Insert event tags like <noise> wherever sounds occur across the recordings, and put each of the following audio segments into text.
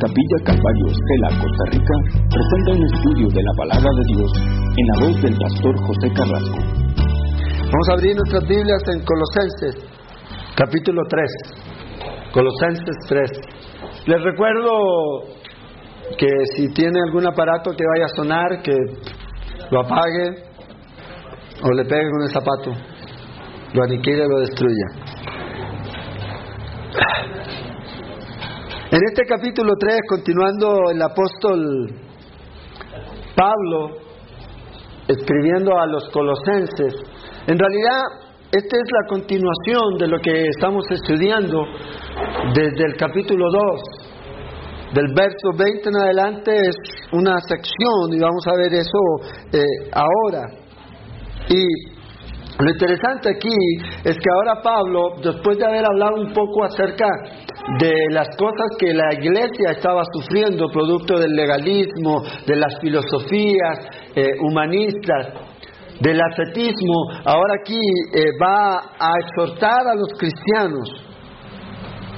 Capilla Calvario Estela, Costa Rica, presenta un estudio de la palabra de Dios en la voz del pastor José Carrasco. Vamos a abrir nuestras Biblias en Colosenses, capítulo 3. Colosenses 3. Les recuerdo que si tiene algún aparato que vaya a sonar, que lo apague o le pegue con el zapato, lo aniquile o lo destruya. En este capítulo 3, continuando el apóstol Pablo escribiendo a los colosenses, en realidad esta es la continuación de lo que estamos estudiando desde el capítulo 2. Del verso 20 en adelante es una sección y vamos a ver eso eh, ahora. Y lo interesante aquí es que ahora Pablo, después de haber hablado un poco acerca de las cosas que la iglesia estaba sufriendo, producto del legalismo, de las filosofías eh, humanistas, del ascetismo, ahora aquí eh, va a exhortar a los cristianos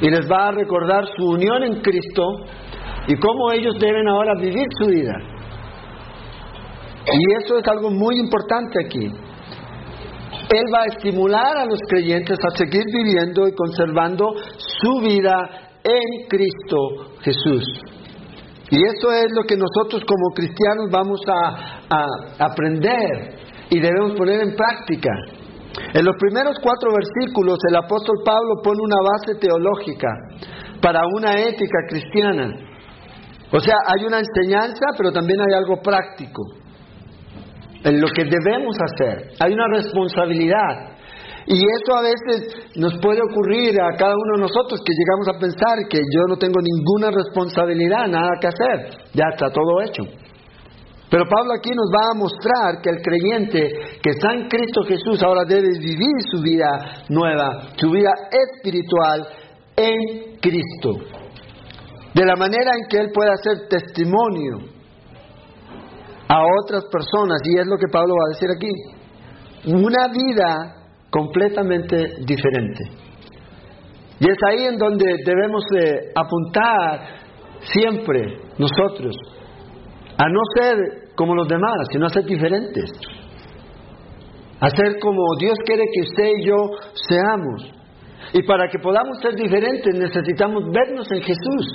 y les va a recordar su unión en Cristo y cómo ellos deben ahora vivir su vida. Y eso es algo muy importante aquí. Él va a estimular a los creyentes a seguir viviendo y conservando su vida en Cristo Jesús. Y eso es lo que nosotros como cristianos vamos a, aprender y debemos poner en práctica. En los primeros cuatro versículos el apóstol Pablo pone una base teológica para una ética cristiana. O sea, hay una enseñanza, pero también hay algo práctico en lo que debemos hacer. Hay una responsabilidad. Y eso a veces nos puede ocurrir a cada uno de nosotros que llegamos a pensar que yo no tengo ninguna responsabilidad, nada que hacer, ya está todo hecho. Pero Pablo aquí nos va a mostrar que el creyente que está en Cristo Jesús ahora debe vivir su vida nueva, su vida espiritual en Cristo. De la manera en que Él pueda hacer testimonio a otras personas, y es lo que Pablo va a decir aquí. Una vida completamente diferente. Y es ahí en donde debemos apuntar siempre nosotros, a no ser como los demás, sino a ser diferentes. A ser como Dios quiere que usted y yo seamos. Y para que podamos ser diferentes necesitamos vernos en Jesús.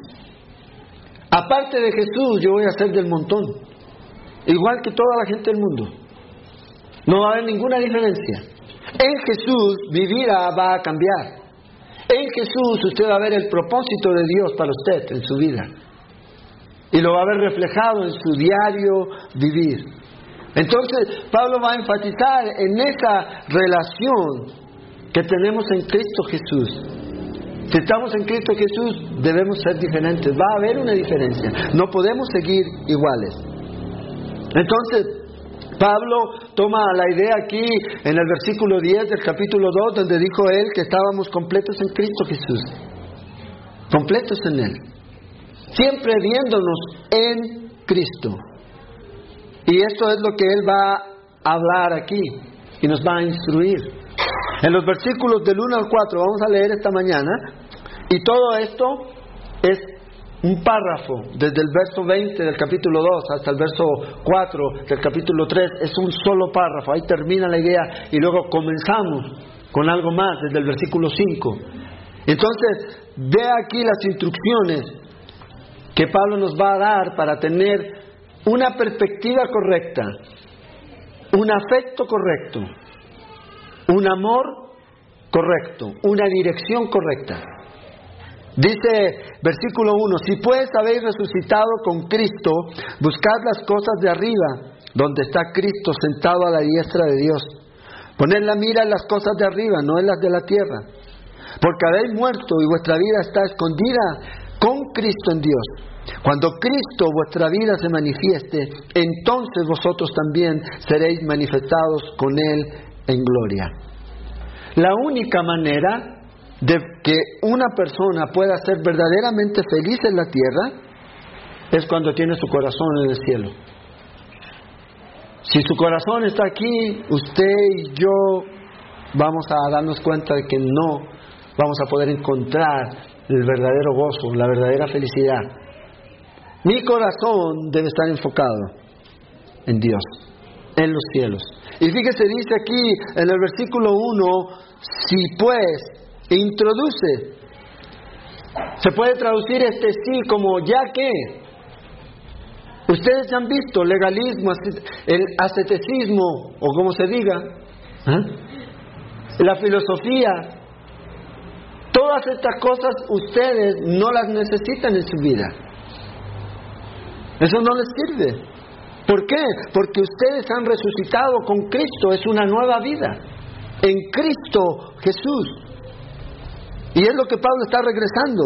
Aparte de Jesús, yo voy a ser del montón igual que toda la gente del mundo. No va a haber ninguna diferencia. En Jesús mi vida va a cambiar. En Jesús usted va a ver el propósito de Dios para usted en su vida. Y lo va a ver reflejado en su diario vivir. Entonces, Pablo va a enfatizar en esa relación que tenemos en Cristo Jesús. Si estamos en Cristo Jesús, debemos ser diferentes. Va a haber una diferencia. No podemos seguir iguales. Entonces, Pablo toma la idea aquí en el versículo 10 del capítulo 2, donde dijo él que estábamos completos en Cristo Jesús. Completos en Él. Siempre viéndonos en Cristo. Y esto es lo que Él va a hablar aquí y nos va a instruir. En los versículos del 1 al 4 vamos a leer esta mañana. Y todo esto es un párrafo desde el verso 20 del capítulo 2 hasta el verso 4 del capítulo 3 es un solo párrafo, ahí termina la idea y luego comenzamos con algo más desde el versículo 5. Entonces, ve aquí las instrucciones que Pablo nos va a dar para tener una perspectiva correcta, un afecto correcto, un amor correcto, una dirección correcta. Dice versículo 1, si pues habéis resucitado con Cristo, buscad las cosas de arriba, donde está Cristo sentado a la diestra de Dios. Poned la mira en las cosas de arriba, no en las de la tierra. Porque habéis muerto y vuestra vida está escondida con Cristo en Dios. Cuando Cristo vuestra vida se manifieste, entonces vosotros también seréis manifestados con Él en gloria. La única manera de que una persona pueda ser verdaderamente feliz en la tierra es cuando tiene su corazón en el cielo. Si su corazón está aquí, usted y yo vamos a darnos cuenta de que no vamos a poder encontrar el verdadero gozo, la verdadera felicidad. Mi corazón debe estar enfocado en Dios, en los cielos. Y fíjese, dice aquí en el versículo 1, si pues introduce, se puede traducir este sí como ya que. Ustedes han visto legalismo, el asceticismo, o como se diga, ¿eh? la filosofía, todas estas cosas ustedes no las necesitan en su vida. Eso no les sirve. ¿Por qué? Porque ustedes han resucitado con Cristo, es una nueva vida. En Cristo Jesús. Y es lo que Pablo está regresando.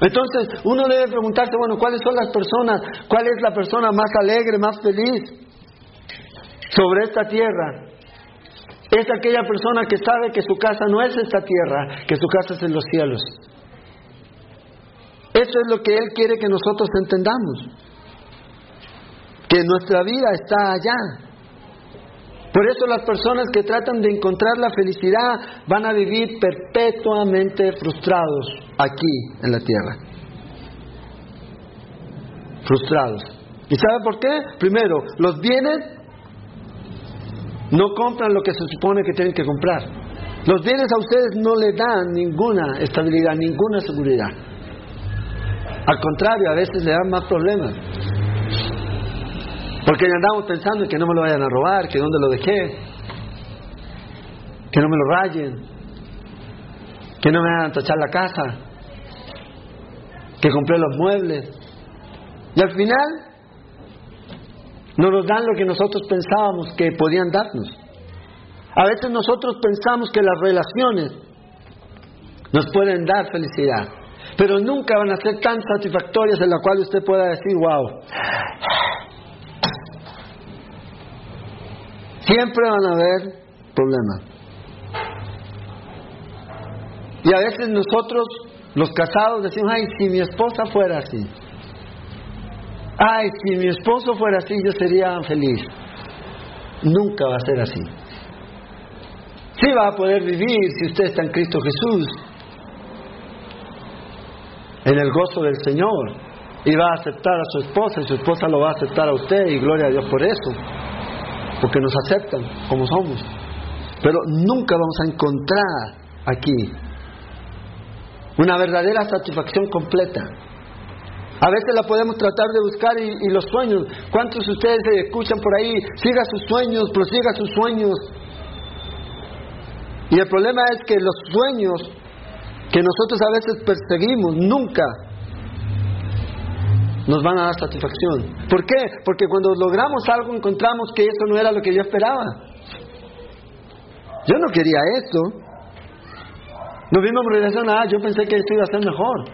Entonces uno debe preguntarse, bueno, ¿cuáles son las personas? ¿Cuál es la persona más alegre, más feliz sobre esta tierra? Es aquella persona que sabe que su casa no es esta tierra, que su casa es en los cielos. Eso es lo que Él quiere que nosotros entendamos. Que nuestra vida está allá. Por eso las personas que tratan de encontrar la felicidad van a vivir perpetuamente frustrados aquí en la tierra. Frustrados. ¿Y sabe por qué? Primero, los bienes no compran lo que se supone que tienen que comprar. Los bienes a ustedes no le dan ninguna estabilidad, ninguna seguridad. Al contrario, a veces le dan más problemas. Porque andamos pensando en que no me lo vayan a robar, que dónde lo dejé, que no me lo rayen, que no me vayan a tachar la casa, que compré los muebles. Y al final no nos dan lo que nosotros pensábamos que podían darnos. A veces nosotros pensamos que las relaciones nos pueden dar felicidad, pero nunca van a ser tan satisfactorias en la cual usted pueda decir, wow, Siempre van a haber problemas. Y a veces nosotros, los casados, decimos, ay, si mi esposa fuera así. Ay, si mi esposo fuera así, yo sería feliz. Nunca va a ser así. Sí va a poder vivir si usted está en Cristo Jesús, en el gozo del Señor, y va a aceptar a su esposa, y su esposa lo va a aceptar a usted, y gloria a Dios por eso porque nos aceptan como somos. Pero nunca vamos a encontrar aquí una verdadera satisfacción completa. A veces la podemos tratar de buscar y, los sueños. ¿Cuántos de ustedes se escuchan por ahí? Siga sus sueños, prosiga sus sueños. Y el problema es que los sueños que nosotros a veces perseguimos nunca nos van a dar satisfacción. ¿Por qué? Porque cuando logramos algo encontramos que eso no era lo que yo esperaba. Yo no quería esto. Nos vimos a, ah, yo pensé que esto iba a ser mejor.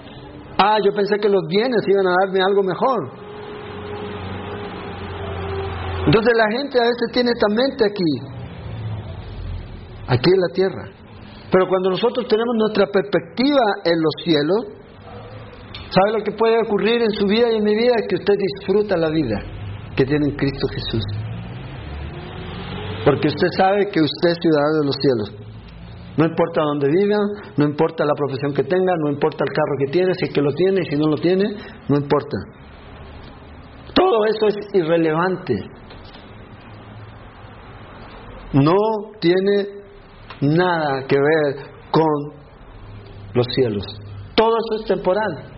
Ah, yo pensé que los bienes iban a darme algo mejor. Entonces la gente a veces tiene esta mente aquí, aquí en la tierra. Pero cuando nosotros tenemos nuestra perspectiva en los cielos, ¿Sabe lo que puede ocurrir en su vida y en mi vida? Que usted disfruta la vida que tiene en Cristo Jesús. Porque usted sabe que usted es ciudadano de los cielos. No importa dónde viva, no importa la profesión que tenga, no importa el carro que tiene, si es que lo tiene, si no lo tiene, no importa. Todo eso es irrelevante. No tiene nada que ver con los cielos. Todo eso es temporal.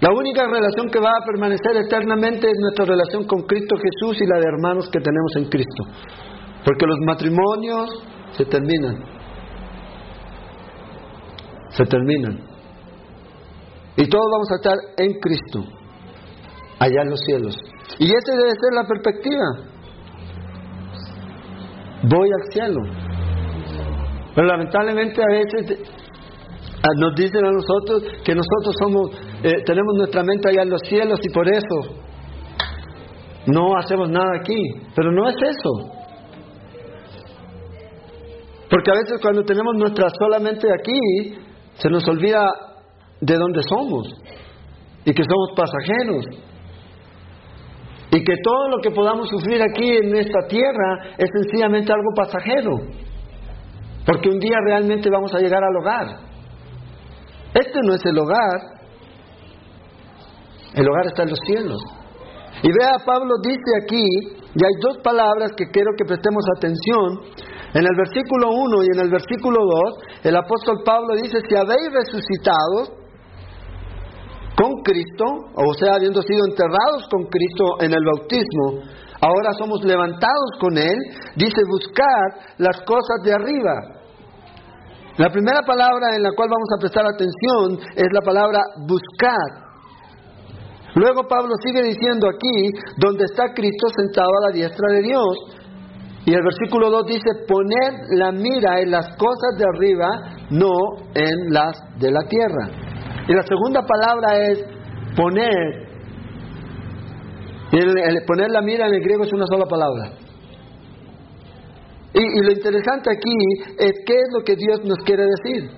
La única relación que va a permanecer eternamente es nuestra relación con Cristo Jesús y la de hermanos que tenemos en Cristo. Porque los matrimonios se terminan. Se terminan. Y todos vamos a estar en Cristo, allá en los cielos. Y esa debe ser la perspectiva. Voy al cielo. Pero lamentablemente a veces Ah, nos dicen a nosotros que nosotros somos, eh, tenemos nuestra mente allá en los cielos y por eso no hacemos nada aquí. Pero no es eso. Porque a veces cuando tenemos nuestra solamente aquí, se nos olvida de dónde somos y que somos pasajeros. Y que todo lo que podamos sufrir aquí en esta tierra es sencillamente algo pasajero. Porque un día realmente vamos a llegar al hogar. Este no es el hogar. El hogar está en los cielos. Y vea, Pablo dice aquí, y hay dos palabras que quiero que prestemos atención. En el versículo 1 y en el versículo 2, el apóstol Pablo dice, si habéis resucitado con Cristo, o sea, habiendo sido enterrados con Cristo en el bautismo, ahora somos levantados con Él, dice, buscar las cosas de arriba. La primera palabra en la cual vamos a prestar atención es la palabra buscar. Luego Pablo sigue diciendo aquí, donde está Cristo sentado a la diestra de Dios. Y el versículo 2 dice, poner la mira en las cosas de arriba, no en las de la tierra. Y la segunda palabra es poner. El, poner la mira en el griego es una sola palabra. Y, y lo interesante aquí es qué es lo que Dios nos quiere decir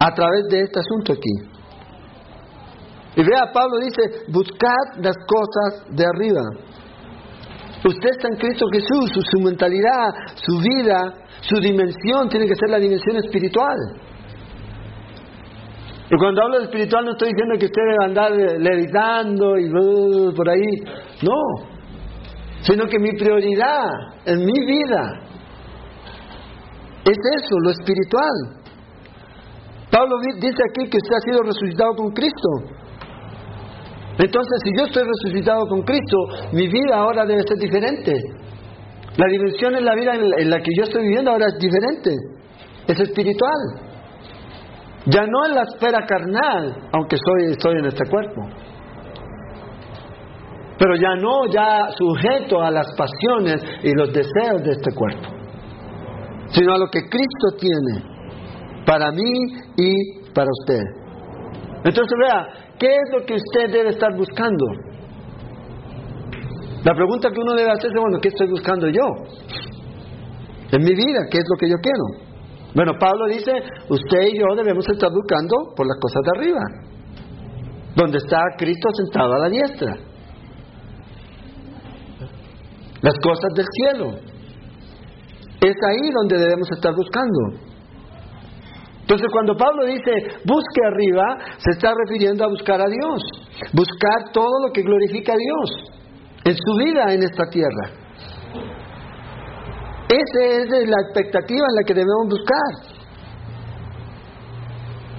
a través de este asunto aquí. Y vea, Pablo dice, buscad las cosas de arriba. Usted está en Cristo Jesús, su, mentalidad, su vida, su dimensión tiene que ser la dimensión espiritual. Y cuando hablo de espiritual no estoy diciendo que usted debe andar levitando y por ahí, no, sino que mi prioridad en mi vida es eso, lo espiritual. Pablo dice aquí que usted ha sido resucitado con Cristo. Entonces, si yo estoy resucitado con Cristo, mi vida ahora debe ser diferente. La dimensión en la vida en la que yo estoy viviendo ahora es diferente. Es espiritual. Ya no en la esfera carnal, aunque soy, estoy en este cuerpo. Pero ya no ya sujeto a las pasiones y los deseos de este cuerpo, sino a lo que Cristo tiene para mí y para usted. Entonces vea, ¿Qué es lo que usted debe estar buscando? La pregunta que uno debe hacerse, bueno, ¿qué estoy buscando yo? En mi vida, ¿qué es lo que yo quiero? Bueno, Pablo dice, usted y yo debemos estar buscando por las cosas de arriba, donde está Cristo sentado a la diestra. Las cosas del cielo. Es ahí donde debemos estar buscando. Entonces cuando Pablo dice busque arriba, se está refiriendo a buscar a Dios, buscar todo lo que glorifica a Dios en su vida en esta tierra. Esa es la expectativa en la que debemos buscar.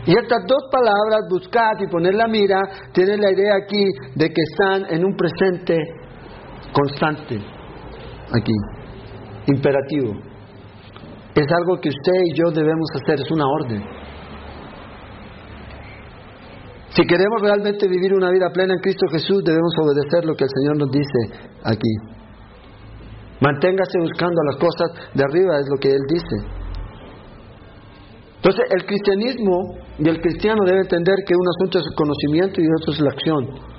Y estas dos palabras, buscar y poner la mira, tienen la idea aquí de que están en un presente constante, aquí, imperativo. Es algo que usted y yo debemos hacer, es una orden. Si queremos realmente vivir una vida plena en Cristo Jesús, debemos obedecer lo que el Señor nos dice aquí. Manténgase buscando las cosas de arriba, es lo que Él dice. Entonces, el cristianismo y el cristiano debe entender que un asunto es el conocimiento y otro es la acción.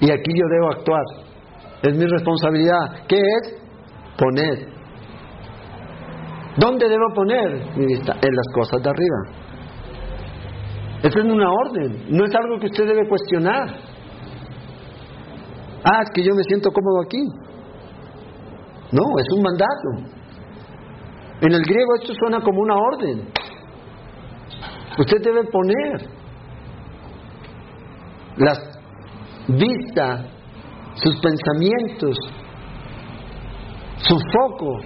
Y aquí yo debo actuar. Es mi responsabilidad. ¿Qué es? Poner ¿Dónde debo poner mi vista? En las cosas de arriba. Esa es una orden, no es algo que usted debe cuestionar. Ah, es que yo me siento cómodo aquí. No, es un mandato. En el griego esto suena como una orden. Usted debe poner las vistas, sus pensamientos, su foco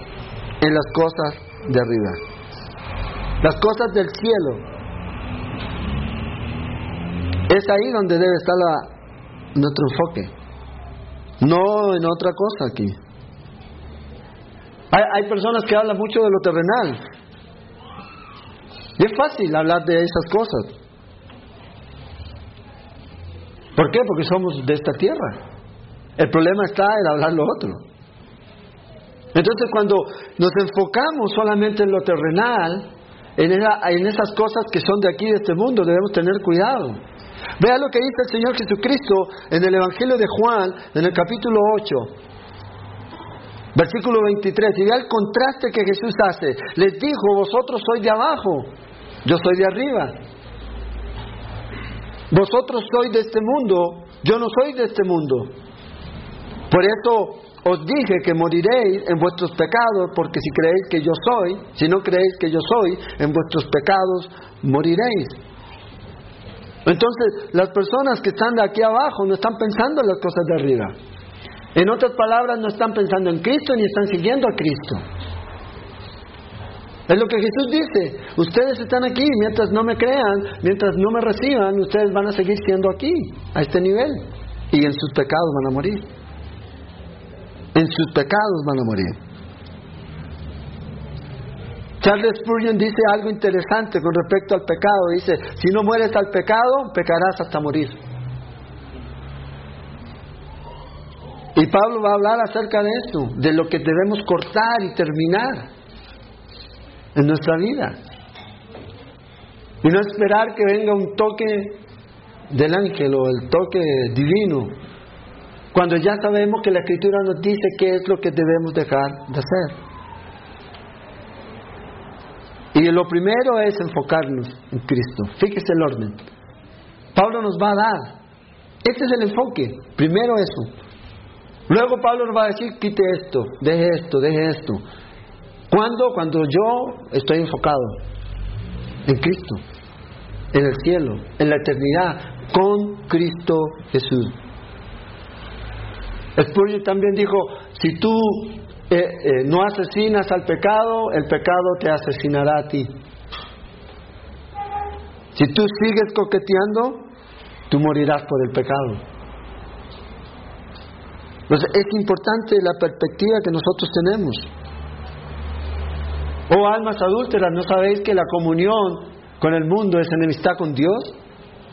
en las cosas de arriba. Las cosas del cielo. Es ahí donde debe estar la, nuestro enfoque. No en otra cosa aquí. Hay, hay personas que hablan mucho de lo terrenal. Y es fácil hablar de esas cosas. ¿Por qué? Porque somos de esta tierra. El problema está en hablar lo otro. Entonces cuando nos enfocamos solamente en lo terrenal, en, esas cosas que son de aquí, de este mundo, debemos tener cuidado. Vea lo que dice el Señor Jesucristo en el Evangelio de Juan, en el capítulo 8, versículo 23, y vea el contraste que Jesús hace. Les dijo, vosotros sois de abajo, yo soy de arriba. Vosotros sois de este mundo, yo no soy de este mundo. Por eso os dije que moriréis en vuestros pecados, porque si creéis que yo soy, si no creéis que yo soy, en vuestros pecados moriréis. Entonces, las personas que están de aquí abajo no están pensando en las cosas de arriba. En otras palabras, no están pensando en Cristo ni están siguiendo a Cristo. Es lo que Jesús dice. Ustedes están aquí, mientras no me crean, mientras no me reciban, ustedes van a seguir siendo aquí, a este nivel. Y en sus pecados van a morir. En sus pecados van a morir. Charles Spurgeon dice algo interesante con respecto al pecado. Dice, si no mueres al pecado, pecarás hasta morir. Y Pablo va a hablar acerca de eso, de lo que debemos cortar y terminar en nuestra vida. Y no esperar que venga un toque del ángel o el toque divino, cuando ya sabemos que la escritura nos dice qué es lo que debemos dejar de hacer. Y lo primero es enfocarnos en Cristo. Fíjese el orden. Pablo nos va a dar. Este es el enfoque. Primero eso. Luego Pablo nos va a decir, quite esto, deje esto, deje esto. ¿Cuándo? Cuando yo estoy enfocado en Cristo, en el cielo, en la eternidad, con Cristo Jesús. Spurgeon también dijo, si tú eh, eh, no asesinas al pecado, el pecado te asesinará a ti. Si tú sigues coqueteando, tú morirás por el pecado. Entonces es importante la perspectiva que nosotros tenemos. Oh almas adúlteras, ¿no sabéis que la comunión con el mundo es enemistad con Dios?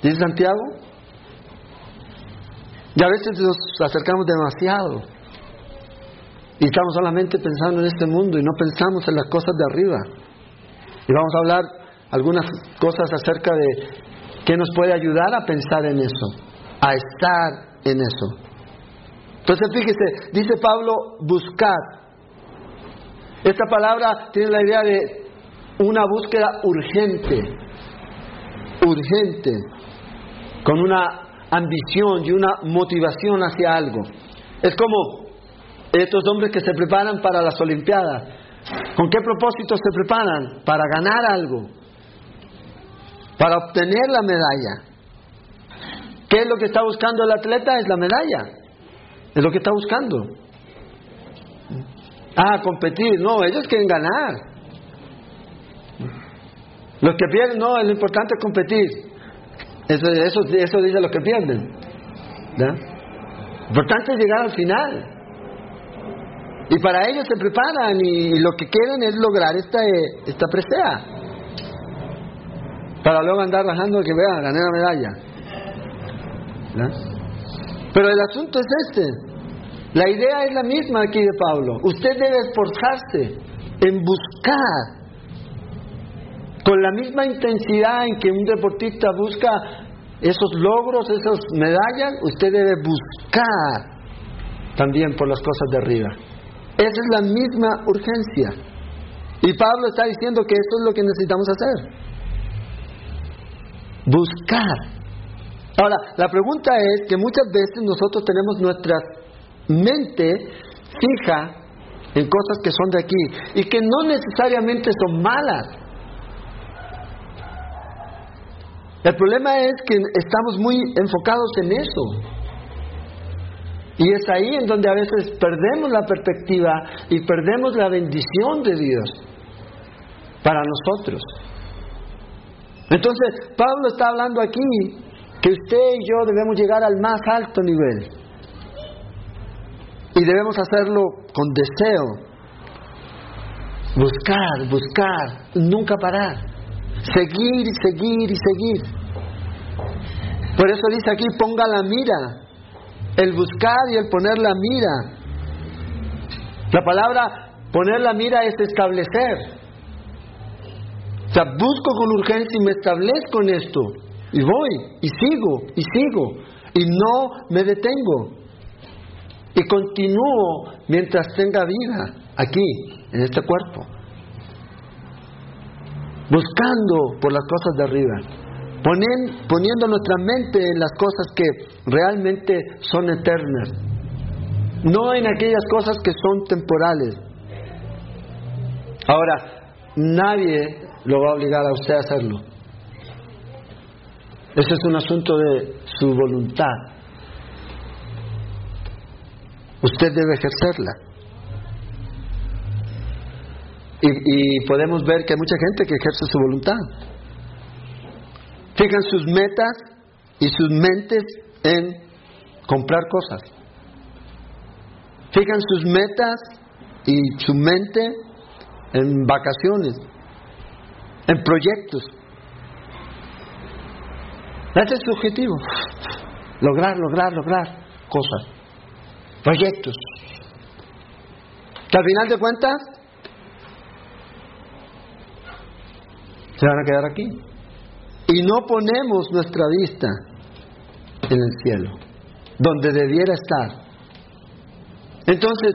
Dice Santiago. Y a veces nos acercamos demasiado. Y estamos solamente pensando en este mundo y no pensamos en las cosas de arriba. Y vamos a hablar algunas cosas acerca de qué nos puede ayudar a pensar en eso, a estar en eso. Entonces fíjese, dice Pablo, buscar. Esta palabra tiene la idea de una búsqueda urgente, urgente, con una ambición y una motivación hacia algo. Es como estos hombres que se preparan para las Olimpiadas. ¿Con qué propósito se preparan? Para ganar algo, para obtener la medalla. ¿Qué es lo que está buscando el atleta? Es la medalla. Es lo que está buscando. Ah, competir. No, ellos quieren ganar. Los que pierden, no, lo importante es competir. Eso, eso, eso dice los que pierden. Lo importante es llegar al final. Y para ellos se preparan y, lo que quieren es lograr esta, esta presea. Para luego andar bajando que vea, gané la medalla. Pero el asunto es este. La idea es la misma aquí de Pablo. Usted debe esforzarse en buscar con la misma intensidad en que un deportista busca esos logros, esas medallas, usted debe buscar también por las cosas de arriba. Esa es la misma urgencia. Y Pablo está diciendo que eso es lo que necesitamos hacer. Buscar Ahora, la pregunta es que muchas veces nosotros tenemos nuestra mente fija en cosas que son de aquí y que no necesariamente son malas. El problema es que estamos muy enfocados en eso. Y es ahí en donde a veces perdemos la perspectiva y perdemos la bendición de Dios para nosotros. Entonces, Pablo está hablando aquí que usted y yo debemos llegar al más alto nivel. Y debemos hacerlo con deseo. Buscar, buscar, nunca parar. Seguir y seguir y seguir. Por eso dice aquí, ponga la mira. El buscar y el poner la mira. La palabra poner la mira es establecer. O sea, busco con urgencia y me establezco en esto. Y voy, y sigo, y sigo, y no me detengo. Y continúo mientras tenga vida aquí, en este cuerpo. Buscando por las cosas de arriba. poniendo nuestra mente en las cosas que realmente son eternas. no en aquellas cosas que son temporales. Ahora, nadie lo va a obligar a usted a hacerlo. Ese es un asunto de su voluntad. Usted debe ejercerla. Y, podemos ver que hay mucha gente que ejerce su voluntad. Fijan sus metas y sus mentes en comprar cosas. Fijan sus metas y su mente en vacaciones, en proyectos. Ese es su objetivo. Lograr, lograr, lograr cosas. Proyectos. Que al final de cuentas se van a quedar aquí. Y no ponemos nuestra vista en el cielo, donde debiera estar. Entonces,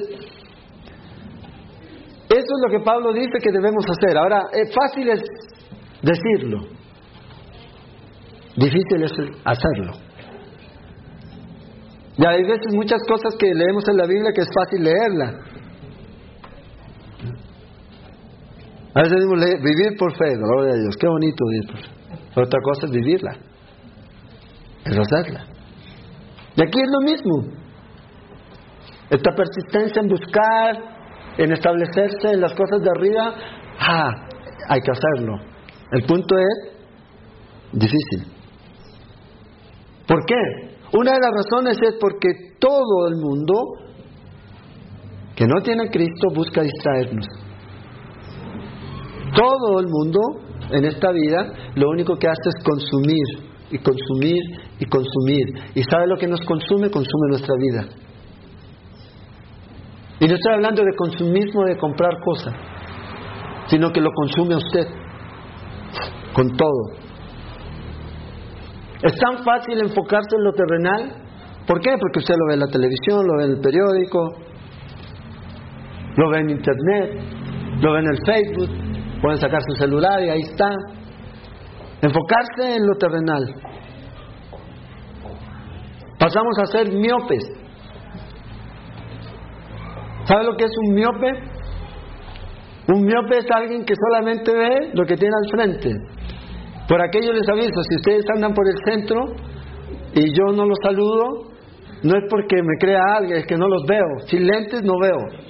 eso es lo que Pablo dice que debemos hacer. Ahora, es fácil es decirlo, difícil es hacerlo. Y hay veces muchas cosas que leemos en la Biblia que es fácil leerla. A veces decimos vivir por fe, gloria a Dios, qué bonito vivir por otra cosa es vivirla, es hacerla. Y aquí es lo mismo. Esta persistencia en buscar, en establecerse en las cosas de arriba, ah, hay que hacerlo. El punto es difícil. ¿Por qué? Una de las razones es porque todo el mundo que no tiene Cristo busca distraernos. Todo el mundo en esta vida lo único que hace es consumir y consumir y consumir. ¿Y sabe lo que nos consume? Consume nuestra vida. Y no estoy hablando de consumismo de comprar cosas, sino que lo consume usted con todo. Es tan fácil enfocarse en lo terrenal. ¿Por qué? Porque usted lo ve en la televisión, lo ve en el periódico, lo ve en internet, lo ve en el Facebook, pueden sacar su celular y ahí está. Enfocarse en lo terrenal. Pasamos a ser miopes. ¿Sabe lo que es un miope? Un miope es alguien que solamente ve lo que tiene al frente. Por aquello les aviso, si ustedes andan por el centro y yo no los saludo, no es porque me crea alguien, es que no los veo. Sin lentes no veo.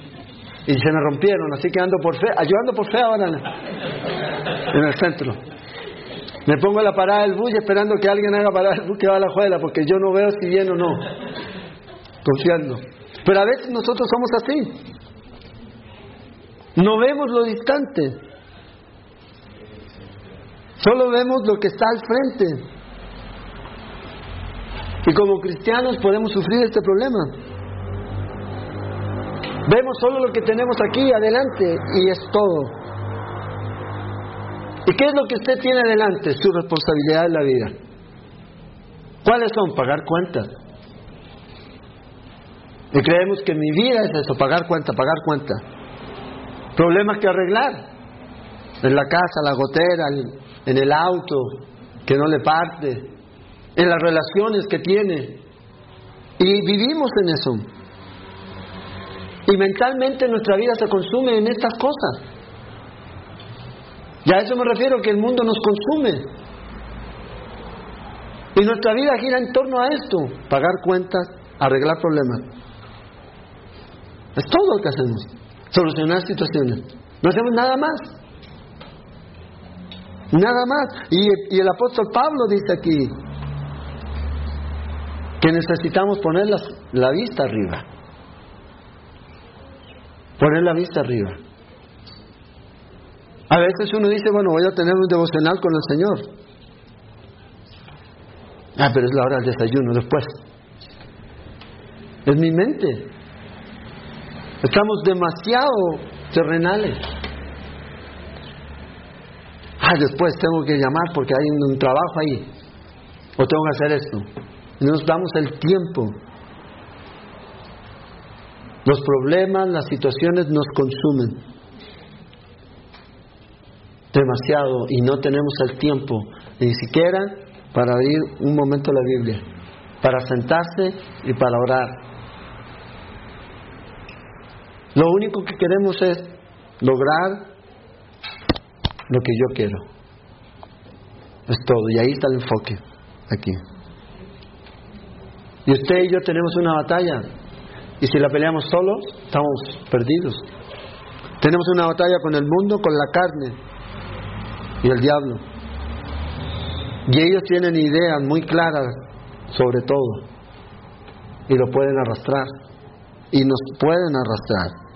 Y se me rompieron, así que ando por fe. Ah, yo ando por fe ahora en el centro. Me pongo a la parada del bus esperando que alguien haga parar el bus que va a la juela, porque yo no veo si viene o no. Confiando. Pero a veces nosotros somos así. No vemos lo distante. Solo vemos lo que está al frente. Y como cristianos podemos sufrir este problema. Vemos solo lo que tenemos aquí adelante y es todo. ¿Y qué es lo que usted tiene adelante? Su responsabilidad en la vida. ¿Cuáles son? Pagar cuentas. Y creemos que mi vida es eso, pagar cuenta, pagar cuenta. Problemas que arreglar. En la casa, la gotera, en el auto, que no le parte, en las relaciones que tiene. Y vivimos en eso. Y mentalmente nuestra vida se consume en estas cosas. Y a eso me refiero que el mundo nos consume. Y nuestra vida gira en torno a esto, pagar cuentas, arreglar problemas. Es todo lo que hacemos, solucionar situaciones. No hacemos nada más. Nada más. Y, el apóstol Pablo dice aquí que necesitamos poner la vista arriba. Poner la vista arriba. A veces uno dice, bueno, voy a tener un devocional con el Señor. Ah, pero es la hora del desayuno después. Es mi mente. Estamos demasiado terrenales. Ah, después tengo que llamar porque hay un trabajo ahí. O tengo que hacer esto. nos damos el tiempo. Los problemas, las situaciones nos consumen demasiado y no tenemos el tiempo ni siquiera para abrir un momento la Biblia, para sentarse y para orar. Lo único que queremos es lograr lo que yo quiero. Es todo. Y ahí está el enfoque. Aquí. Y usted y yo tenemos una batalla. Y si la peleamos solos, estamos perdidos. Tenemos una batalla con el mundo, con la carne y el diablo. Y ellos tienen ideas muy claras sobre todo. Y lo pueden arrastrar. Y nos pueden arrastrar.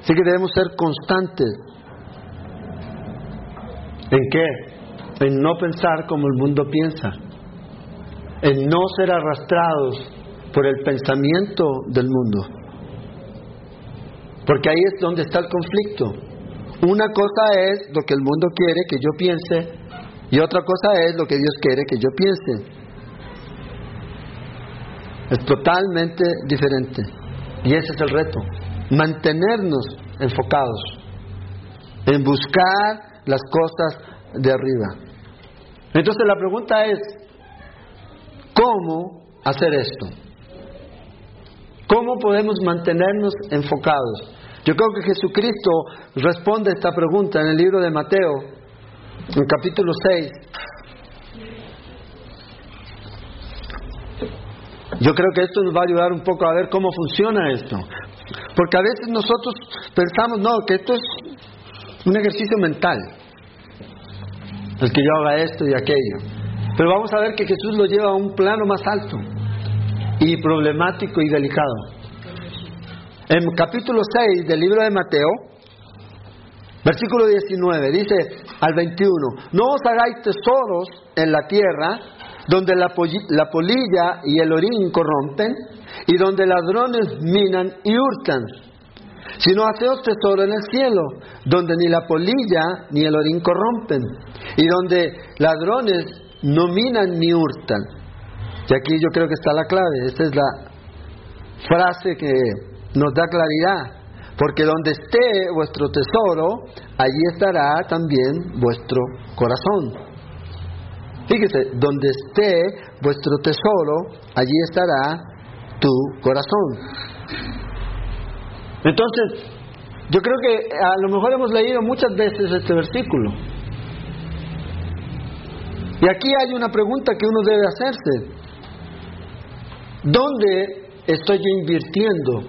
Así que debemos ser constantes. ¿En qué? En no pensar como el mundo piensa. En no ser arrastrados por el pensamiento del mundo. Porque ahí es donde está el conflicto. Una cosa es lo que el mundo quiere que yo piense y otra cosa es lo que Dios quiere que yo piense. Es totalmente diferente. Y ese es el reto. Mantenernos enfocados en buscar las cosas de arriba. Entonces la pregunta es, ¿cómo hacer esto? ¿Cómo podemos mantenernos enfocados? Yo creo que Jesucristo responde a esta pregunta en el libro de Mateo, en capítulo 6. Yo creo que esto nos va a ayudar un poco a ver cómo funciona esto. Porque a veces nosotros pensamos, no, que esto es un ejercicio mental. El que yo haga esto y aquello. Pero vamos a ver que Jesús lo lleva a un plano más alto y problemático y delicado. En capítulo 6 del libro de Mateo, versículo 19, dice al 21, no os hagáis tesoros en la tierra donde la, la polilla y el orín corrompen y donde ladrones minan y hurtan, sino haceos tesoro en el cielo, donde ni la polilla ni el orín corrompen, y donde ladrones no minan ni hurtan. Y aquí yo creo que está la clave, esta es la frase que nos da claridad, porque donde esté vuestro tesoro, allí estará también vuestro corazón. Fíjese, donde esté vuestro tesoro, allí estará tu corazón. Entonces, yo creo que a lo mejor hemos leído muchas veces este versículo. Y aquí hay una pregunta que uno debe hacerse. ¿Dónde estoy yo invirtiendo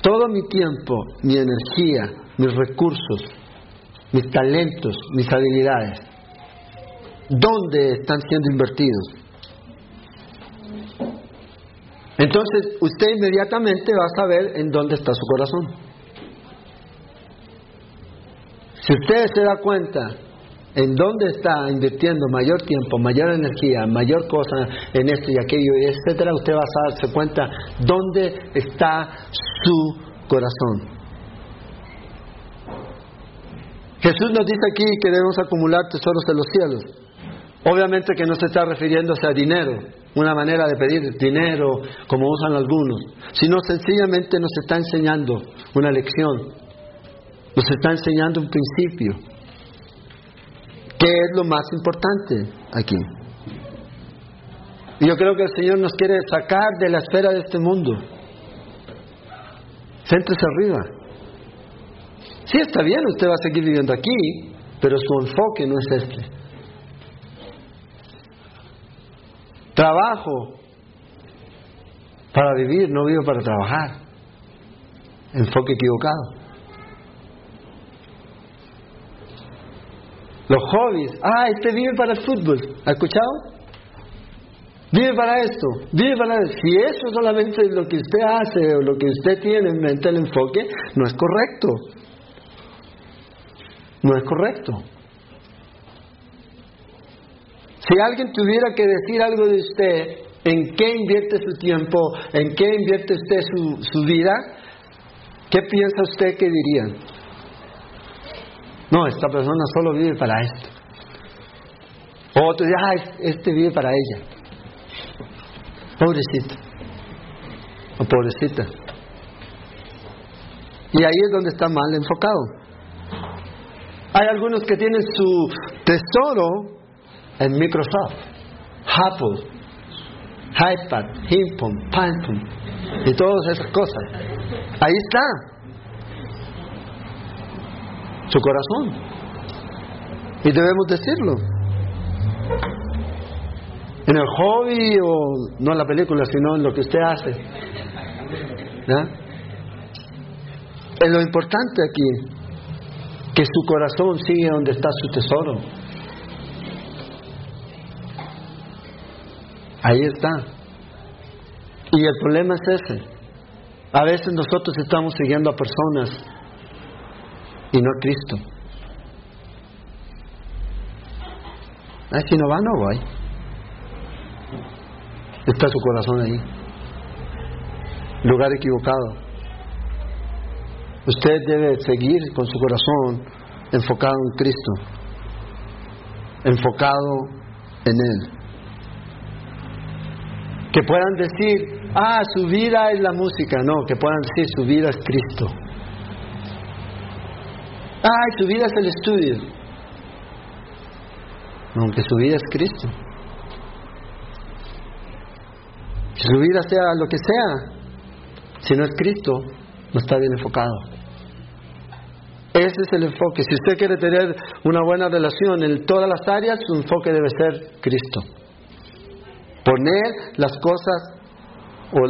todo mi tiempo, mi energía, mis recursos, mis talentos, mis habilidades? ¿Dónde están siendo invertidos? Entonces usted inmediatamente va a saber en dónde está su corazón. Si usted se da cuenta en dónde está invirtiendo mayor tiempo, mayor energía, mayor cosa en esto y aquello, etcétera, usted va a darse cuenta dónde está su corazón. Jesús nos dice aquí que debemos acumular tesoros en los cielos. Obviamente que no se está refiriéndose a dinero, una manera de pedir dinero como usan algunos, sino sencillamente nos está enseñando una lección, nos está enseñando un principio, que es lo más importante aquí. Yo creo que el Señor nos quiere sacar de la esfera de este mundo. Céntrese arriba. Sí, está bien, usted va a seguir viviendo aquí, pero su enfoque no es este. Trabajo para vivir, no vivo para trabajar. Enfoque equivocado. Los hobbies, ah, este vive para el fútbol, ¿ha escuchado? Vive para esto, vive para esto. Si eso solamente es lo que usted hace o lo que usted tiene en mente el enfoque, no es correcto. No es correcto. Si alguien tuviera que decir algo de usted, en qué invierte su tiempo, en qué invierte usted su, su vida, ¿qué piensa usted que dirían? No, esta persona solo vive para esto. O otro dice, ah, este vive para ella. Pobrecito. O pobrecita. Y ahí es donde está mal enfocado. Hay algunos que tienen su tesoro en Microsoft, Apple, iPad, Himpon, Phantom y todas esas cosas. Ahí está. Su corazón. Y debemos decirlo. En el hobby o no en la película, sino en lo que usted hace. Es lo importante aquí, que su corazón sigue donde está su tesoro. Ahí está. Y el problema es ese. A veces nosotros estamos siguiendo a personas y no Cristo. Ah, si no va, no voy. Está su corazón ahí. Lugar equivocado. Usted debe seguir con su corazón enfocado en Cristo, enfocado en Él. Que puedan decir, ah, su vida es la música. No, que puedan decir, su vida es Cristo. Ah, su vida es el estudio. No, que su vida es Cristo. Su vida sea lo que sea, si no es Cristo, no está bien enfocado. Ese es el enfoque. Si usted quiere tener una buena relación en todas las áreas, su enfoque debe ser Cristo. Poner las cosas o,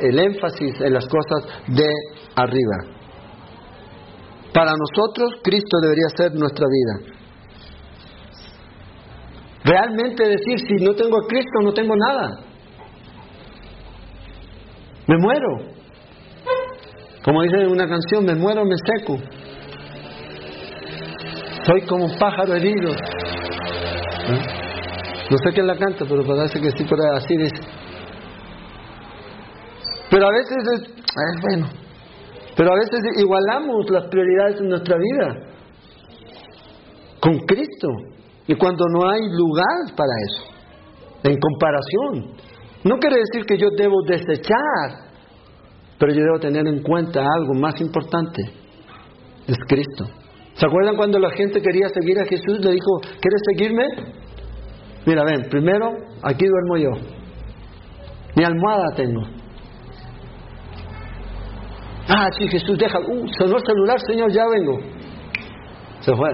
el énfasis en las cosas de arriba. Para nosotros, Cristo debería ser nuestra vida. Realmente decir, si no tengo a Cristo, no tengo nada. Me muero. Como dice en una canción, me muero, me seco. Soy como un pájaro herido. ¿Eh? No sé quién la canta, pero parece que sí, por así dice. Pero a veces es, es bueno, pero a veces igualamos las prioridades en nuestra vida con Cristo. Y cuando no hay lugar para eso, en comparación, no quiere decir que yo debo desechar, pero yo debo tener en cuenta algo más importante, es Cristo. ¿Se acuerdan cuando la gente quería seguir a Jesús? Le dijo, ¿quieres seguirme? Mira, ven, primero aquí duermo yo. Mi almohada tengo. Ah, sí, Jesús, deja. Uh, celular, Señor, ya vengo. Se fue.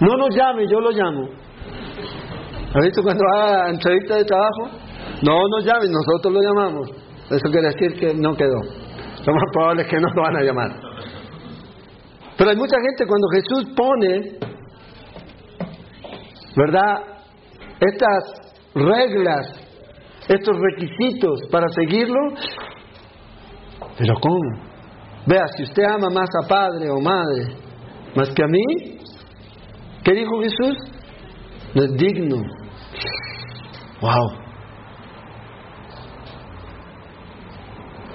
No nos llame, yo lo llamo. ¿Has visto cuando va a entrevista de trabajo? No nos llame, nosotros lo llamamos. Eso quiere decir que no quedó. Lo más probable es que no lo van a llamar. Pero hay mucha gente cuando Jesús pone, ¿verdad? Estas reglas estos requisitos para seguirlo. Pero ¿cómo? Vea, si usted ama más a padre o madre más que a mí, ¿qué dijo Jesús? No es digno. Wow.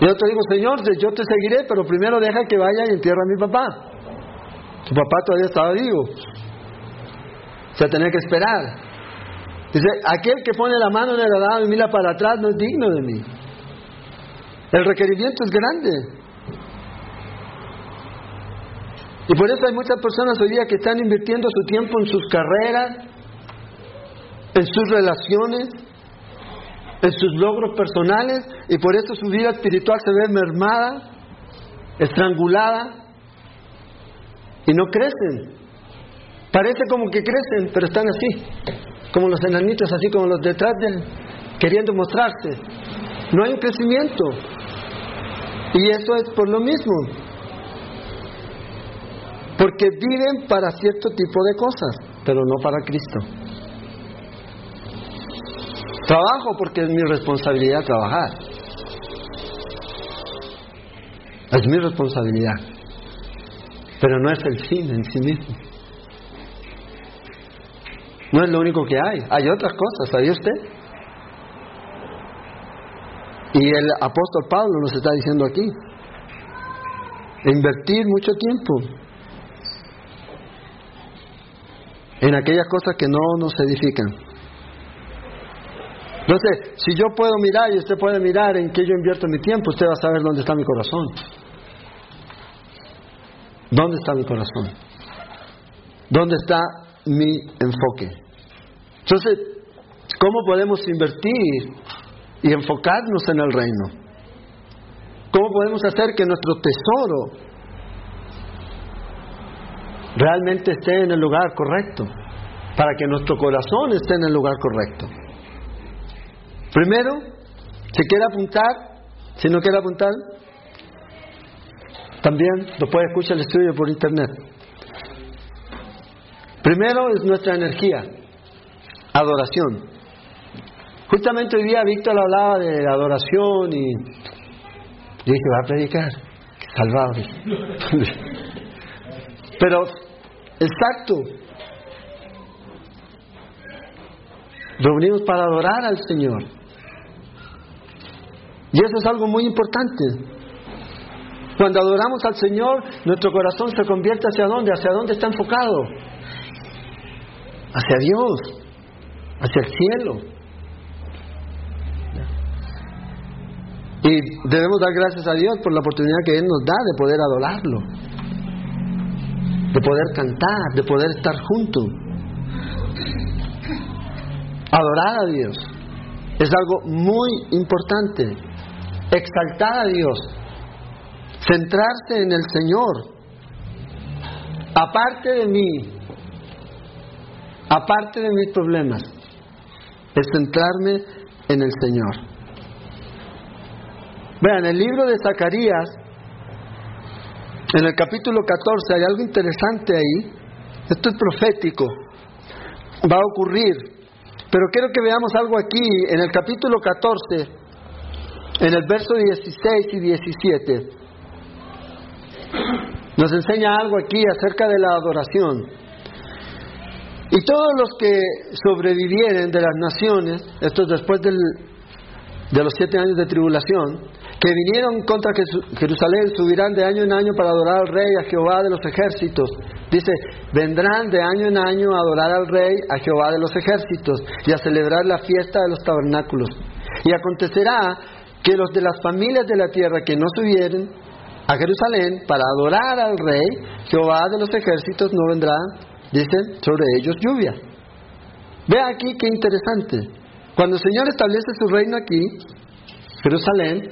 Yo te digo, Señor, yo te seguiré, pero primero deja que vaya y entierre a mi papá. Tu papá todavía estaba vivo. O sea, tenía que esperar. Dice, aquel que pone la mano en el arado y mira para atrás no es digno de mí. El requerimiento es grande. Y por eso hay muchas personas hoy día que están invirtiendo su tiempo en sus carreras, en sus relaciones, en sus logros personales, y por eso su vida espiritual se ve mermada, estrangulada, y no crecen. Parece como que crecen, pero están así como los enanitos, así como los detrás de él, queriendo mostrarse. No hay un crecimiento. Y eso es por lo mismo. Porque viven para cierto tipo de cosas, pero no para Cristo. Trabajo porque es mi responsabilidad trabajar. Es mi responsabilidad. Pero no es el fin en sí mismo. No es lo único que hay, hay otras cosas, ¿sabía usted? Y el apóstol Pablo nos está diciendo aquí, invertir mucho tiempo en aquellas cosas que no nos edifican. Entonces, si yo puedo mirar y usted puede mirar en qué yo invierto mi tiempo, usted va a saber dónde está mi corazón. ¿Dónde está mi corazón? ¿Dónde está mi enfoque? Entonces, ¿cómo podemos invertir y enfocarnos en el reino? ¿Cómo podemos hacer que nuestro tesoro realmente esté en el lugar correcto? Para que nuestro corazón esté en el lugar correcto. Primero, si quiere apuntar, si no quiere apuntar, también lo puede escuchar el estudio por internet. Primero es nuestra energía, adoración. Justamente hoy día Víctor hablaba de adoración y dije, va a predicar, salvado. <laughs> Pero, exacto, reunimos para adorar al Señor. Y eso es algo muy importante. Cuando adoramos al Señor, nuestro corazón se convierte hacia dónde? ¿Hacia dónde está enfocado? Hacia Dios, hacia el cielo. Y debemos dar gracias a Dios por la oportunidad que Él nos da de poder adorarlo, de poder cantar, de poder estar juntos. Adorar a Dios es algo muy importante. Exaltar a Dios, centrarse en el Señor. Aparte de mí, aparte de mis problemas, es centrarme en el Señor. Vean, el libro de Zacarías, en el capítulo 14, hay algo interesante ahí. Esto es profético. Va a ocurrir. Pero quiero que veamos algo aquí, en el capítulo 14, en el verso 16 y 17. Nos enseña algo aquí acerca de la adoración. Y todos los que sobrevivieren de las naciones, esto es después del, de los siete años de tribulación, que vinieron contra Jerusalén subirán de año en año para adorar al rey, a Jehová de los ejércitos. Dice, vendrán de año en año a adorar al rey, a Jehová de los ejércitos, y a celebrar la fiesta de los tabernáculos. Y acontecerá que los de las familias de la tierra que no subieren a Jerusalén para adorar al rey, Jehová de los ejércitos no vendrá, dicen, sobre ellos lluvia. Ve aquí qué interesante. Cuando el Señor establece su reino aquí, Jerusalén,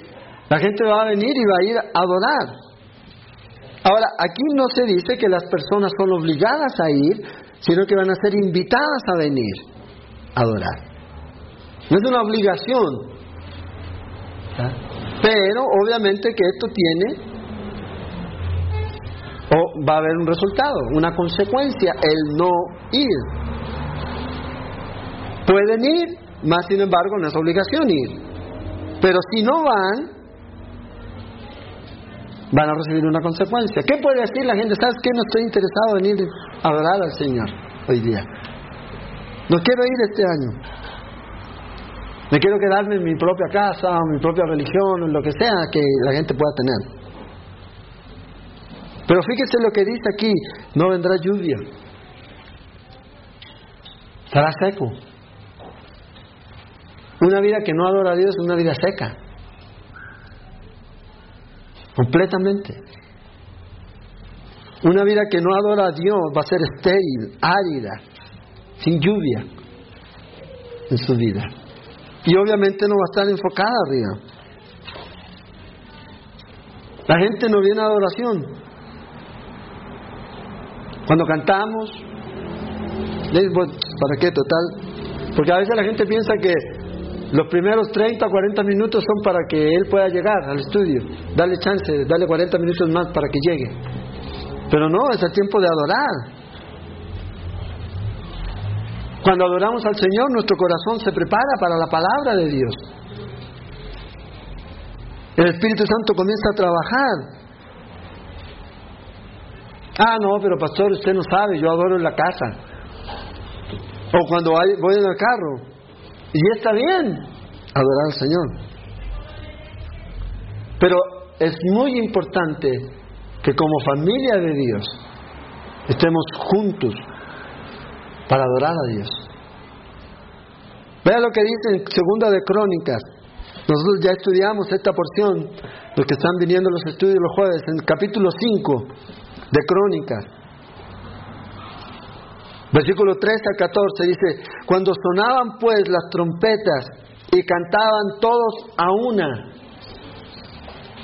la gente va a venir y va a ir a adorar. Ahora, aquí no se dice que las personas son obligadas a ir, sino que van a ser invitadas a venir a adorar. No es una obligación. Pero obviamente que esto tiene o va a haber un resultado, una consecuencia, el no ir. Pueden ir, más sin embargo no es obligación ir. Pero si no van, van a recibir una consecuencia. ¿Qué puede decir la gente? ¿Sabes qué? No estoy interesado en ir a adorar al Señor hoy día. No quiero ir este año. Me quiero quedarme en mi propia casa, en mi propia religión, en lo que sea que la gente pueda tener. Pero fíjese lo que dice aquí, no vendrá lluvia. Estará seco. Una vida que no adora a Dios es una vida seca completamente. Una vida que no adora a Dios va a ser estéril, árida, sin lluvia en su vida. Y obviamente no va a estar enfocada arriba. La gente no viene a adoración. Cuando cantamos, ¿para qué total? Porque a veces la gente piensa que los primeros 30 o 40 minutos son para que él pueda llegar al estudio. Dale chance, dale 40 minutos más para que llegue. Pero no, es el tiempo de adorar. Cuando adoramos al Señor, nuestro corazón se prepara para la palabra de Dios. El Espíritu Santo comienza a trabajar. Ah, no, pero pastor, usted no sabe, yo adoro en la casa. O cuando voy en el carro, y está bien adorar al Señor. Pero es muy importante que como familia de Dios estemos juntos para adorar a Dios. Vea lo que dice en Segunda de Crónicas. Nosotros ya estudiamos esta porción, los que están viniendo los estudios los jueves, en el capítulo 5 de Crónicas. Versículo 13 al 14 dice, cuando sonaban pues las trompetas y cantaban todos a una,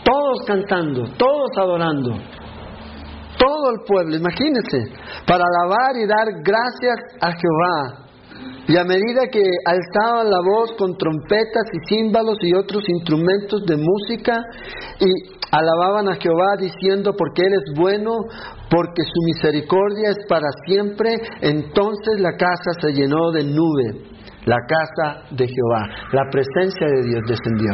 todos cantando, todos adorando, todo el pueblo, imagínense, para alabar y dar gracias a Jehová. Y a medida que alzaban la voz con trompetas y címbalos y otros instrumentos de música y alababan a Jehová diciendo porque Él es bueno, porque su misericordia es para siempre, entonces la casa se llenó de nube, la casa de Jehová, la presencia de Dios descendió.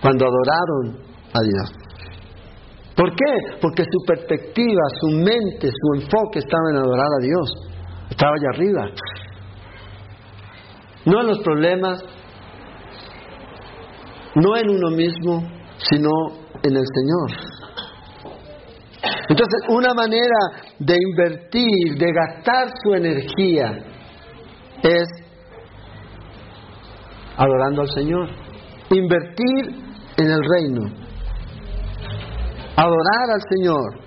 Cuando adoraron a Dios. ¿Por qué? Porque su perspectiva, su mente, su enfoque estaba en adorar a Dios. Estaba allá arriba. No en los problemas, no en uno mismo, sino en el Señor. Entonces, una manera de invertir, de gastar su energía, es adorando al Señor. Invertir en el reino. Adorar al Señor.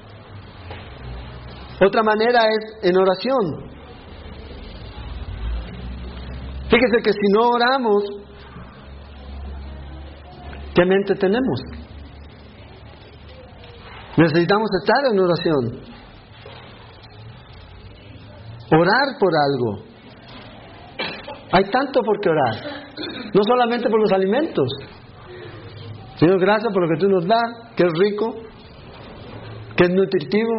Otra manera es en oración. Fíjese que si no oramos, ¿qué mente tenemos? Necesitamos estar en oración. Orar por algo. Hay tanto por qué orar. No solamente por los alimentos. Señor, gracias por lo que tú nos das, que es rico, que es nutritivo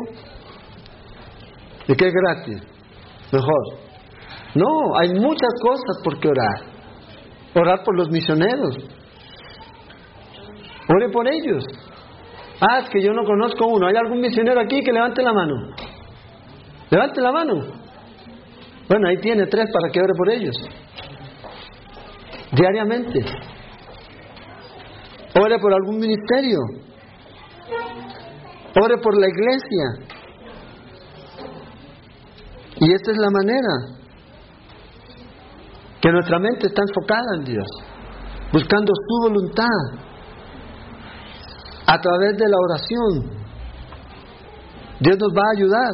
y que es gratis. Mejor. No, hay muchas cosas por qué orar. Orar por los misioneros. Ore por ellos. Ah, es que yo no conozco uno. ¿Hay algún misionero aquí que levante la mano? Levante la mano. Bueno, ahí tiene tres para que ore por ellos. Diariamente. Ore por algún ministerio. Ore por la iglesia. Y esta es la manera que nuestra mente está enfocada en Dios, buscando su voluntad a través de la oración. Dios nos va a ayudar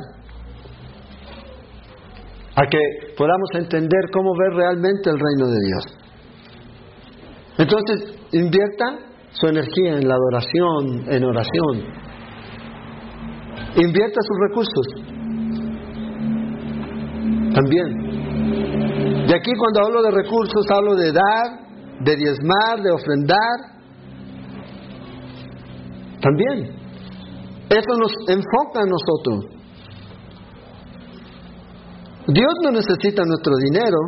a que podamos entender cómo ver realmente el reino de Dios. Entonces, invierta su energía en la adoración, en oración. Invierta sus recursos. También. Y aquí cuando hablo de recursos, hablo de dar, de diezmar, de ofrendar, también. Eso nos enfoca a nosotros. Dios no necesita nuestro dinero,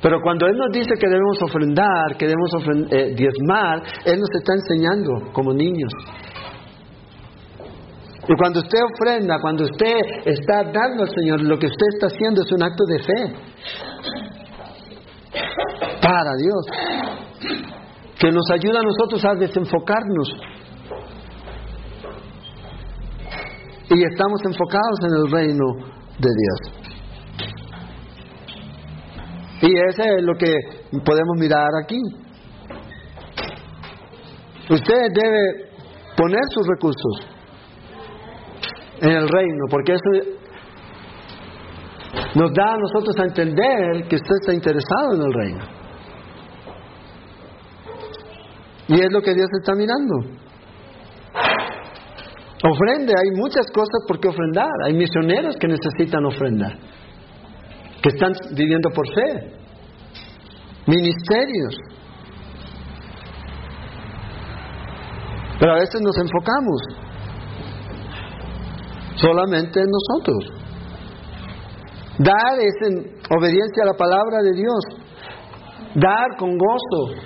pero cuando Él nos dice que debemos ofrendar, que debemos eh, diezmar, Él nos está enseñando como niños. Y cuando usted ofrenda, cuando usted está dando al Señor, lo que usted está haciendo es un acto de fe para Dios que nos ayuda a nosotros a desenfocarnos. Y estamos enfocados en el reino de Dios. Y ese es lo que podemos mirar aquí. Usted debe poner sus recursos en el reino, porque eso nos da a nosotros a entender que usted está interesado en el reino. Y es lo que Dios está mirando. Ofrende, hay muchas cosas por qué ofrendar. Hay misioneros que necesitan ofrendar, que están viviendo por fe. Ministerios. Pero a veces nos enfocamos solamente en nosotros. Dar es en obediencia a la palabra de Dios. Dar con gozo,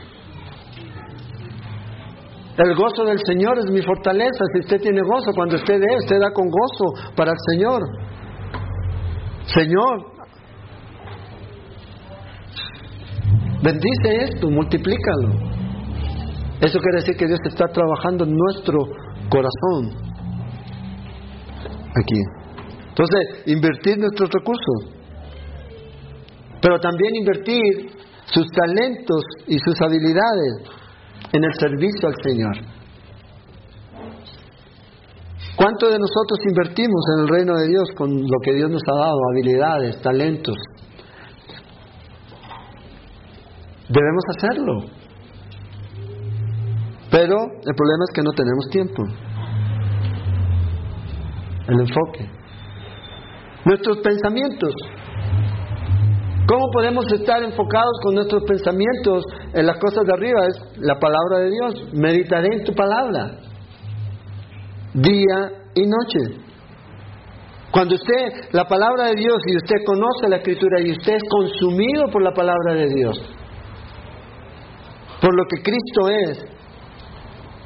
el gozo del Señor es mi fortaleza. Si usted tiene gozo, cuando usted dé, usted da con gozo para el Señor. Señor, bendice esto, multiplícalo. Eso quiere decir que Dios está trabajando en nuestro corazón. Aquí. Entonces, invertir nuestros recursos. Pero también invertir sus talentos y sus habilidades en el servicio al Señor. ¿Cuánto de nosotros invertimos en el reino de Dios con lo que Dios nos ha dado, habilidades, talentos? Debemos hacerlo. Pero el problema es que no tenemos tiempo. El enfoque. Nuestros pensamientos. ¿Cómo podemos estar enfocados con nuestros pensamientos en las cosas de arriba? Es la palabra de Dios. Meditaré en tu palabra. Día y noche. Cuando usted, la palabra de Dios, y usted conoce la escritura y usted es consumido por la palabra de Dios, por lo que Cristo es,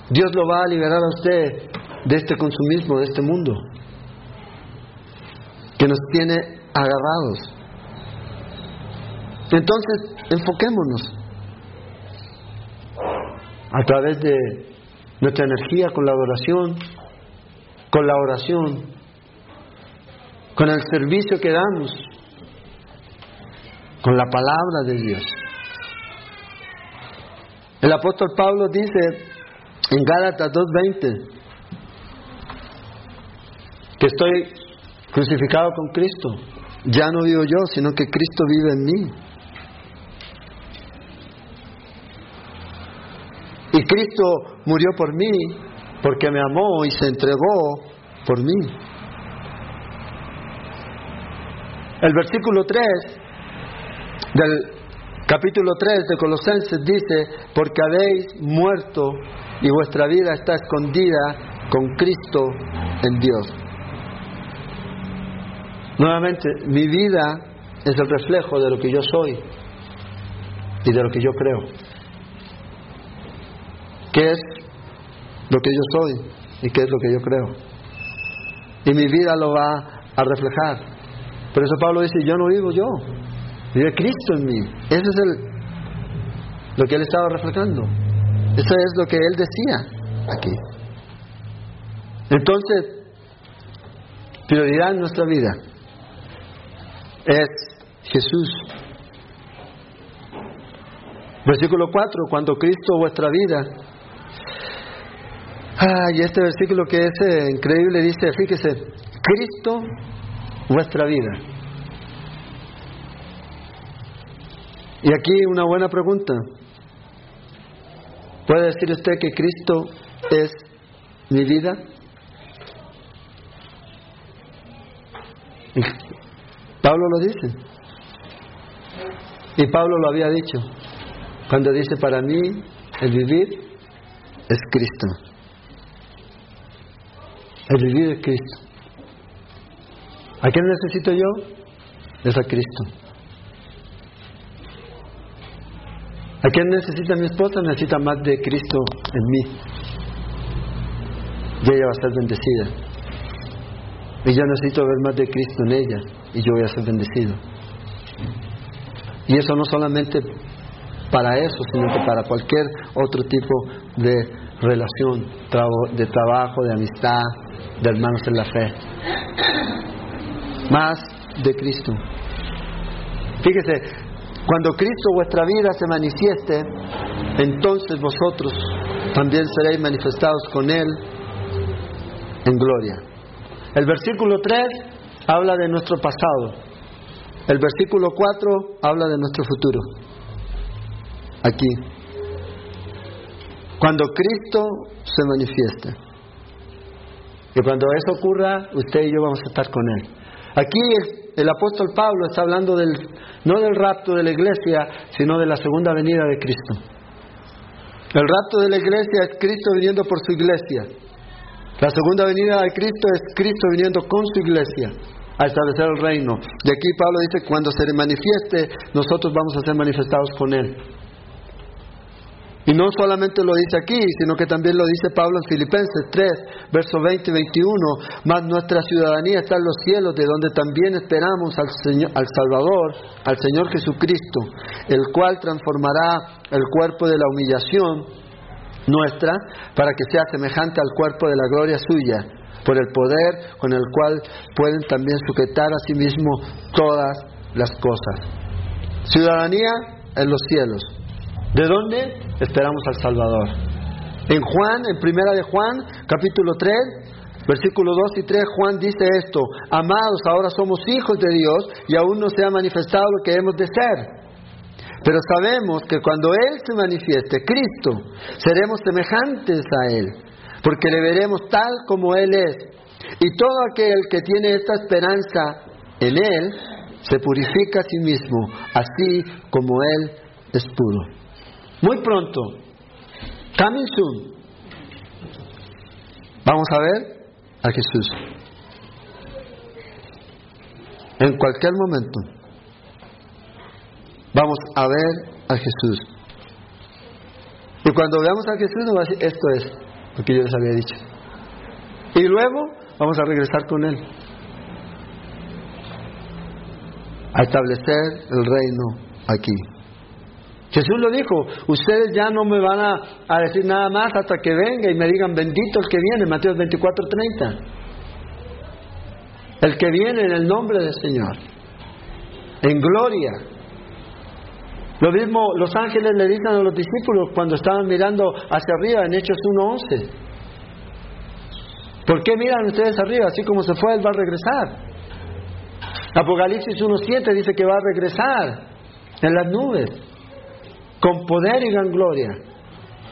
Dios lo va a liberar a usted de este consumismo, de este mundo, que nos tiene agarrados. Entonces, enfoquémonos a través de nuestra energía con la adoración, con la oración, con el servicio que damos, con la palabra de Dios. El apóstol Pablo dice en Gálatas 2.20 que estoy crucificado con Cristo. Ya no vivo yo, sino que Cristo vive en mí. Y Cristo murió por mí porque me amó y se entregó por mí. El versículo 3 del capítulo 3 de Colosenses dice, porque habéis muerto y vuestra vida está escondida con Cristo en Dios. Nuevamente, mi vida es el reflejo de lo que yo soy y de lo que yo creo. ¿Qué es lo que yo soy y qué es lo que yo creo? Y mi vida lo va a reflejar. Por eso Pablo dice, yo no vivo yo, vive Cristo en mí. Ese es el, lo que él estaba reflejando. Eso es lo que él decía aquí. Entonces, prioridad en nuestra vida es Jesús. Versículo 4, cuando Cristo vuestra vida. Ah, y este versículo que es eh, increíble dice, fíjese, Cristo vuestra vida. Y aquí una buena pregunta. ¿Puede decir usted que Cristo es mi vida? Pablo lo dice. Y Pablo lo había dicho. Cuando dice, para mí el vivir es Cristo. El vivir es Cristo. ¿A quién necesito yo? Es a Cristo. ¿A quién necesita mi esposa? Necesita más de Cristo en mí. Y ella va a ser bendecida. Y yo necesito ver más de Cristo en ella. Y yo voy a ser bendecido. Y eso no solamente para eso, sino que para cualquier otro tipo de relación, de trabajo, de amistad, de hermanos en la fe más de Cristo. Fíjese, cuando Cristo vuestra vida se manifieste, entonces vosotros también seréis manifestados con Él en gloria. El versículo 3 habla de nuestro pasado. El versículo 4 habla de nuestro futuro. Aquí. Cuando Cristo se manifieste. Y cuando eso ocurra, usted y yo vamos a estar con Él. Aquí el, apóstol Pablo está hablando del, no del rapto de la iglesia, sino de la segunda venida de Cristo. El rapto de la iglesia es Cristo viniendo por su iglesia. La segunda venida de Cristo es Cristo viniendo con su iglesia a establecer el reino. Y aquí Pablo dice, cuando se manifieste, nosotros vamos a ser manifestados con Él. Y no solamente lo dice aquí, sino que también lo dice Pablo en Filipenses 3, versos 20 y 21, más nuestra ciudadanía está en los cielos, de donde también esperamos al, Señor, al Salvador, al Señor Jesucristo, el cual transformará el cuerpo de la humillación nuestra para que sea semejante al cuerpo de la gloria suya, por el poder con el cual pueden también sujetar a sí mismo todas las cosas. Ciudadanía en los cielos. ¿De dónde? Esperamos al Salvador. En Juan, en primera de Juan, capítulo 3, versículos 2 y 3, Juan dice esto, amados, ahora somos hijos de Dios y aún no se ha manifestado lo que hemos de ser. Pero sabemos que cuando Él se manifieste, Cristo, seremos semejantes a Él, porque le veremos tal como Él es. Y todo aquel que tiene esta esperanza en Él, se purifica a sí mismo, así como Él es puro. Muy pronto, coming soon, vamos a ver a Jesús. En cualquier momento vamos a ver a Jesús. Y cuando veamos a Jesús nos va a decir, esto es lo que yo les había dicho. Y luego vamos a regresar con Él. A establecer el reino aquí. Jesús lo dijo, ustedes ya no me van a, decir nada más hasta que venga y me digan bendito el que viene, Mateo 24, 30. El que viene en el nombre del Señor, en gloria, lo mismo los ángeles le dicen a los discípulos cuando estaban mirando hacia arriba en Hechos 1.11. ¿Por qué miran ustedes arriba? Así como se fue, Él va a regresar. Apocalipsis 1.7 dice que va a regresar en las nubes, con poder y gran gloria.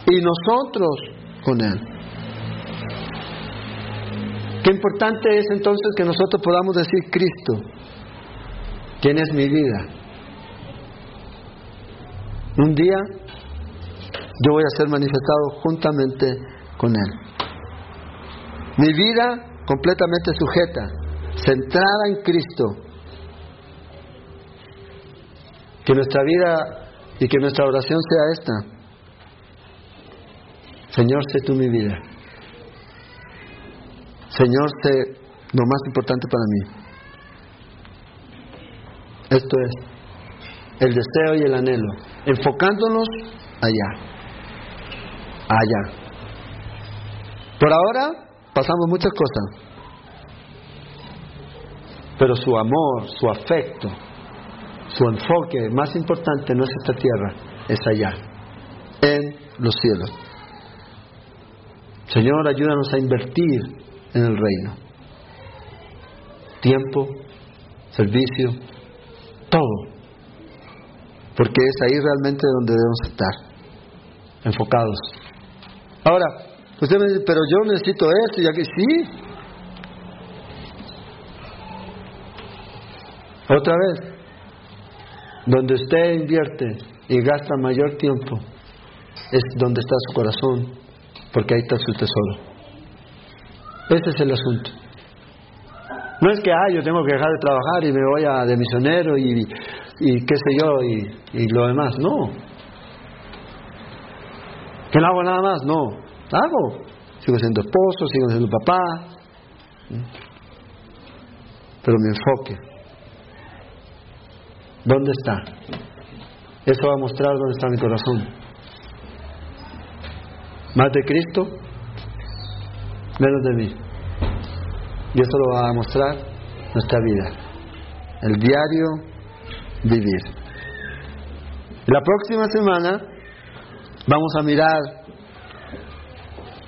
Y nosotros con Él. Qué importante es entonces que nosotros podamos decir Cristo, ¿quién es mi vida? Un día yo voy a ser manifestado juntamente con Él. Mi vida completamente sujeta, centrada en Cristo. Que nuestra vida y que nuestra oración sea esta. Señor, sé tú mi vida. Señor, sé lo más importante para mí. Esto es el deseo y el anhelo, enfocándonos allá, allá. Por ahora pasamos muchas cosas, pero su amor, su afecto, su enfoque más importante no es esta tierra, es allá, en los cielos. Señor, ayúdanos a invertir en el reino. Tiempo, servicio, todo porque es ahí realmente donde debemos estar, enfocados. Ahora, usted me dice, pero yo necesito esto, ya que sí. Otra vez, donde usted invierte y gasta mayor tiempo, es donde está su corazón, porque ahí está su tesoro. Ese es el asunto. No es que, ah, yo tengo que dejar de trabajar y me voy a de misionero y qué sé yo, y, y lo demás. No. Que no hago nada más, no. Hago. Sigo siendo esposo, sigo siendo papá. Pero mi enfoque, ¿dónde está? Eso va a mostrar dónde está mi corazón. Más de Cristo, menos de mí. Y eso lo va a mostrar nuestra vida. El diario vivir. La próxima semana vamos a mirar,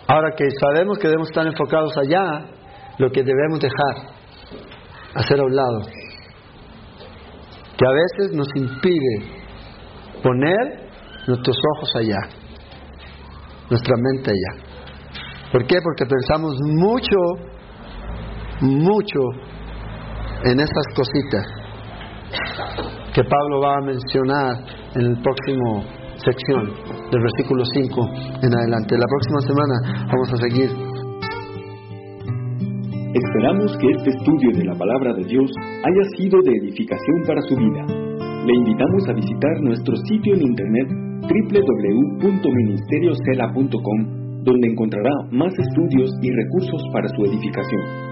ahora que sabemos que debemos estar enfocados allá, lo que debemos dejar, hacer a un lado, que a veces nos impide poner nuestros ojos allá, nuestra mente allá. ¿Por qué? Porque pensamos mucho, mucho en esas cositas que Pablo va a mencionar en el próximo sección del versículo 5 en adelante. La próxima semana vamos a seguir. Esperamos que este estudio de la palabra de Dios haya sido de edificación para su vida. Le invitamos a visitar nuestro sitio en internet www.ministeriosela.com donde encontrará más estudios y recursos para su edificación.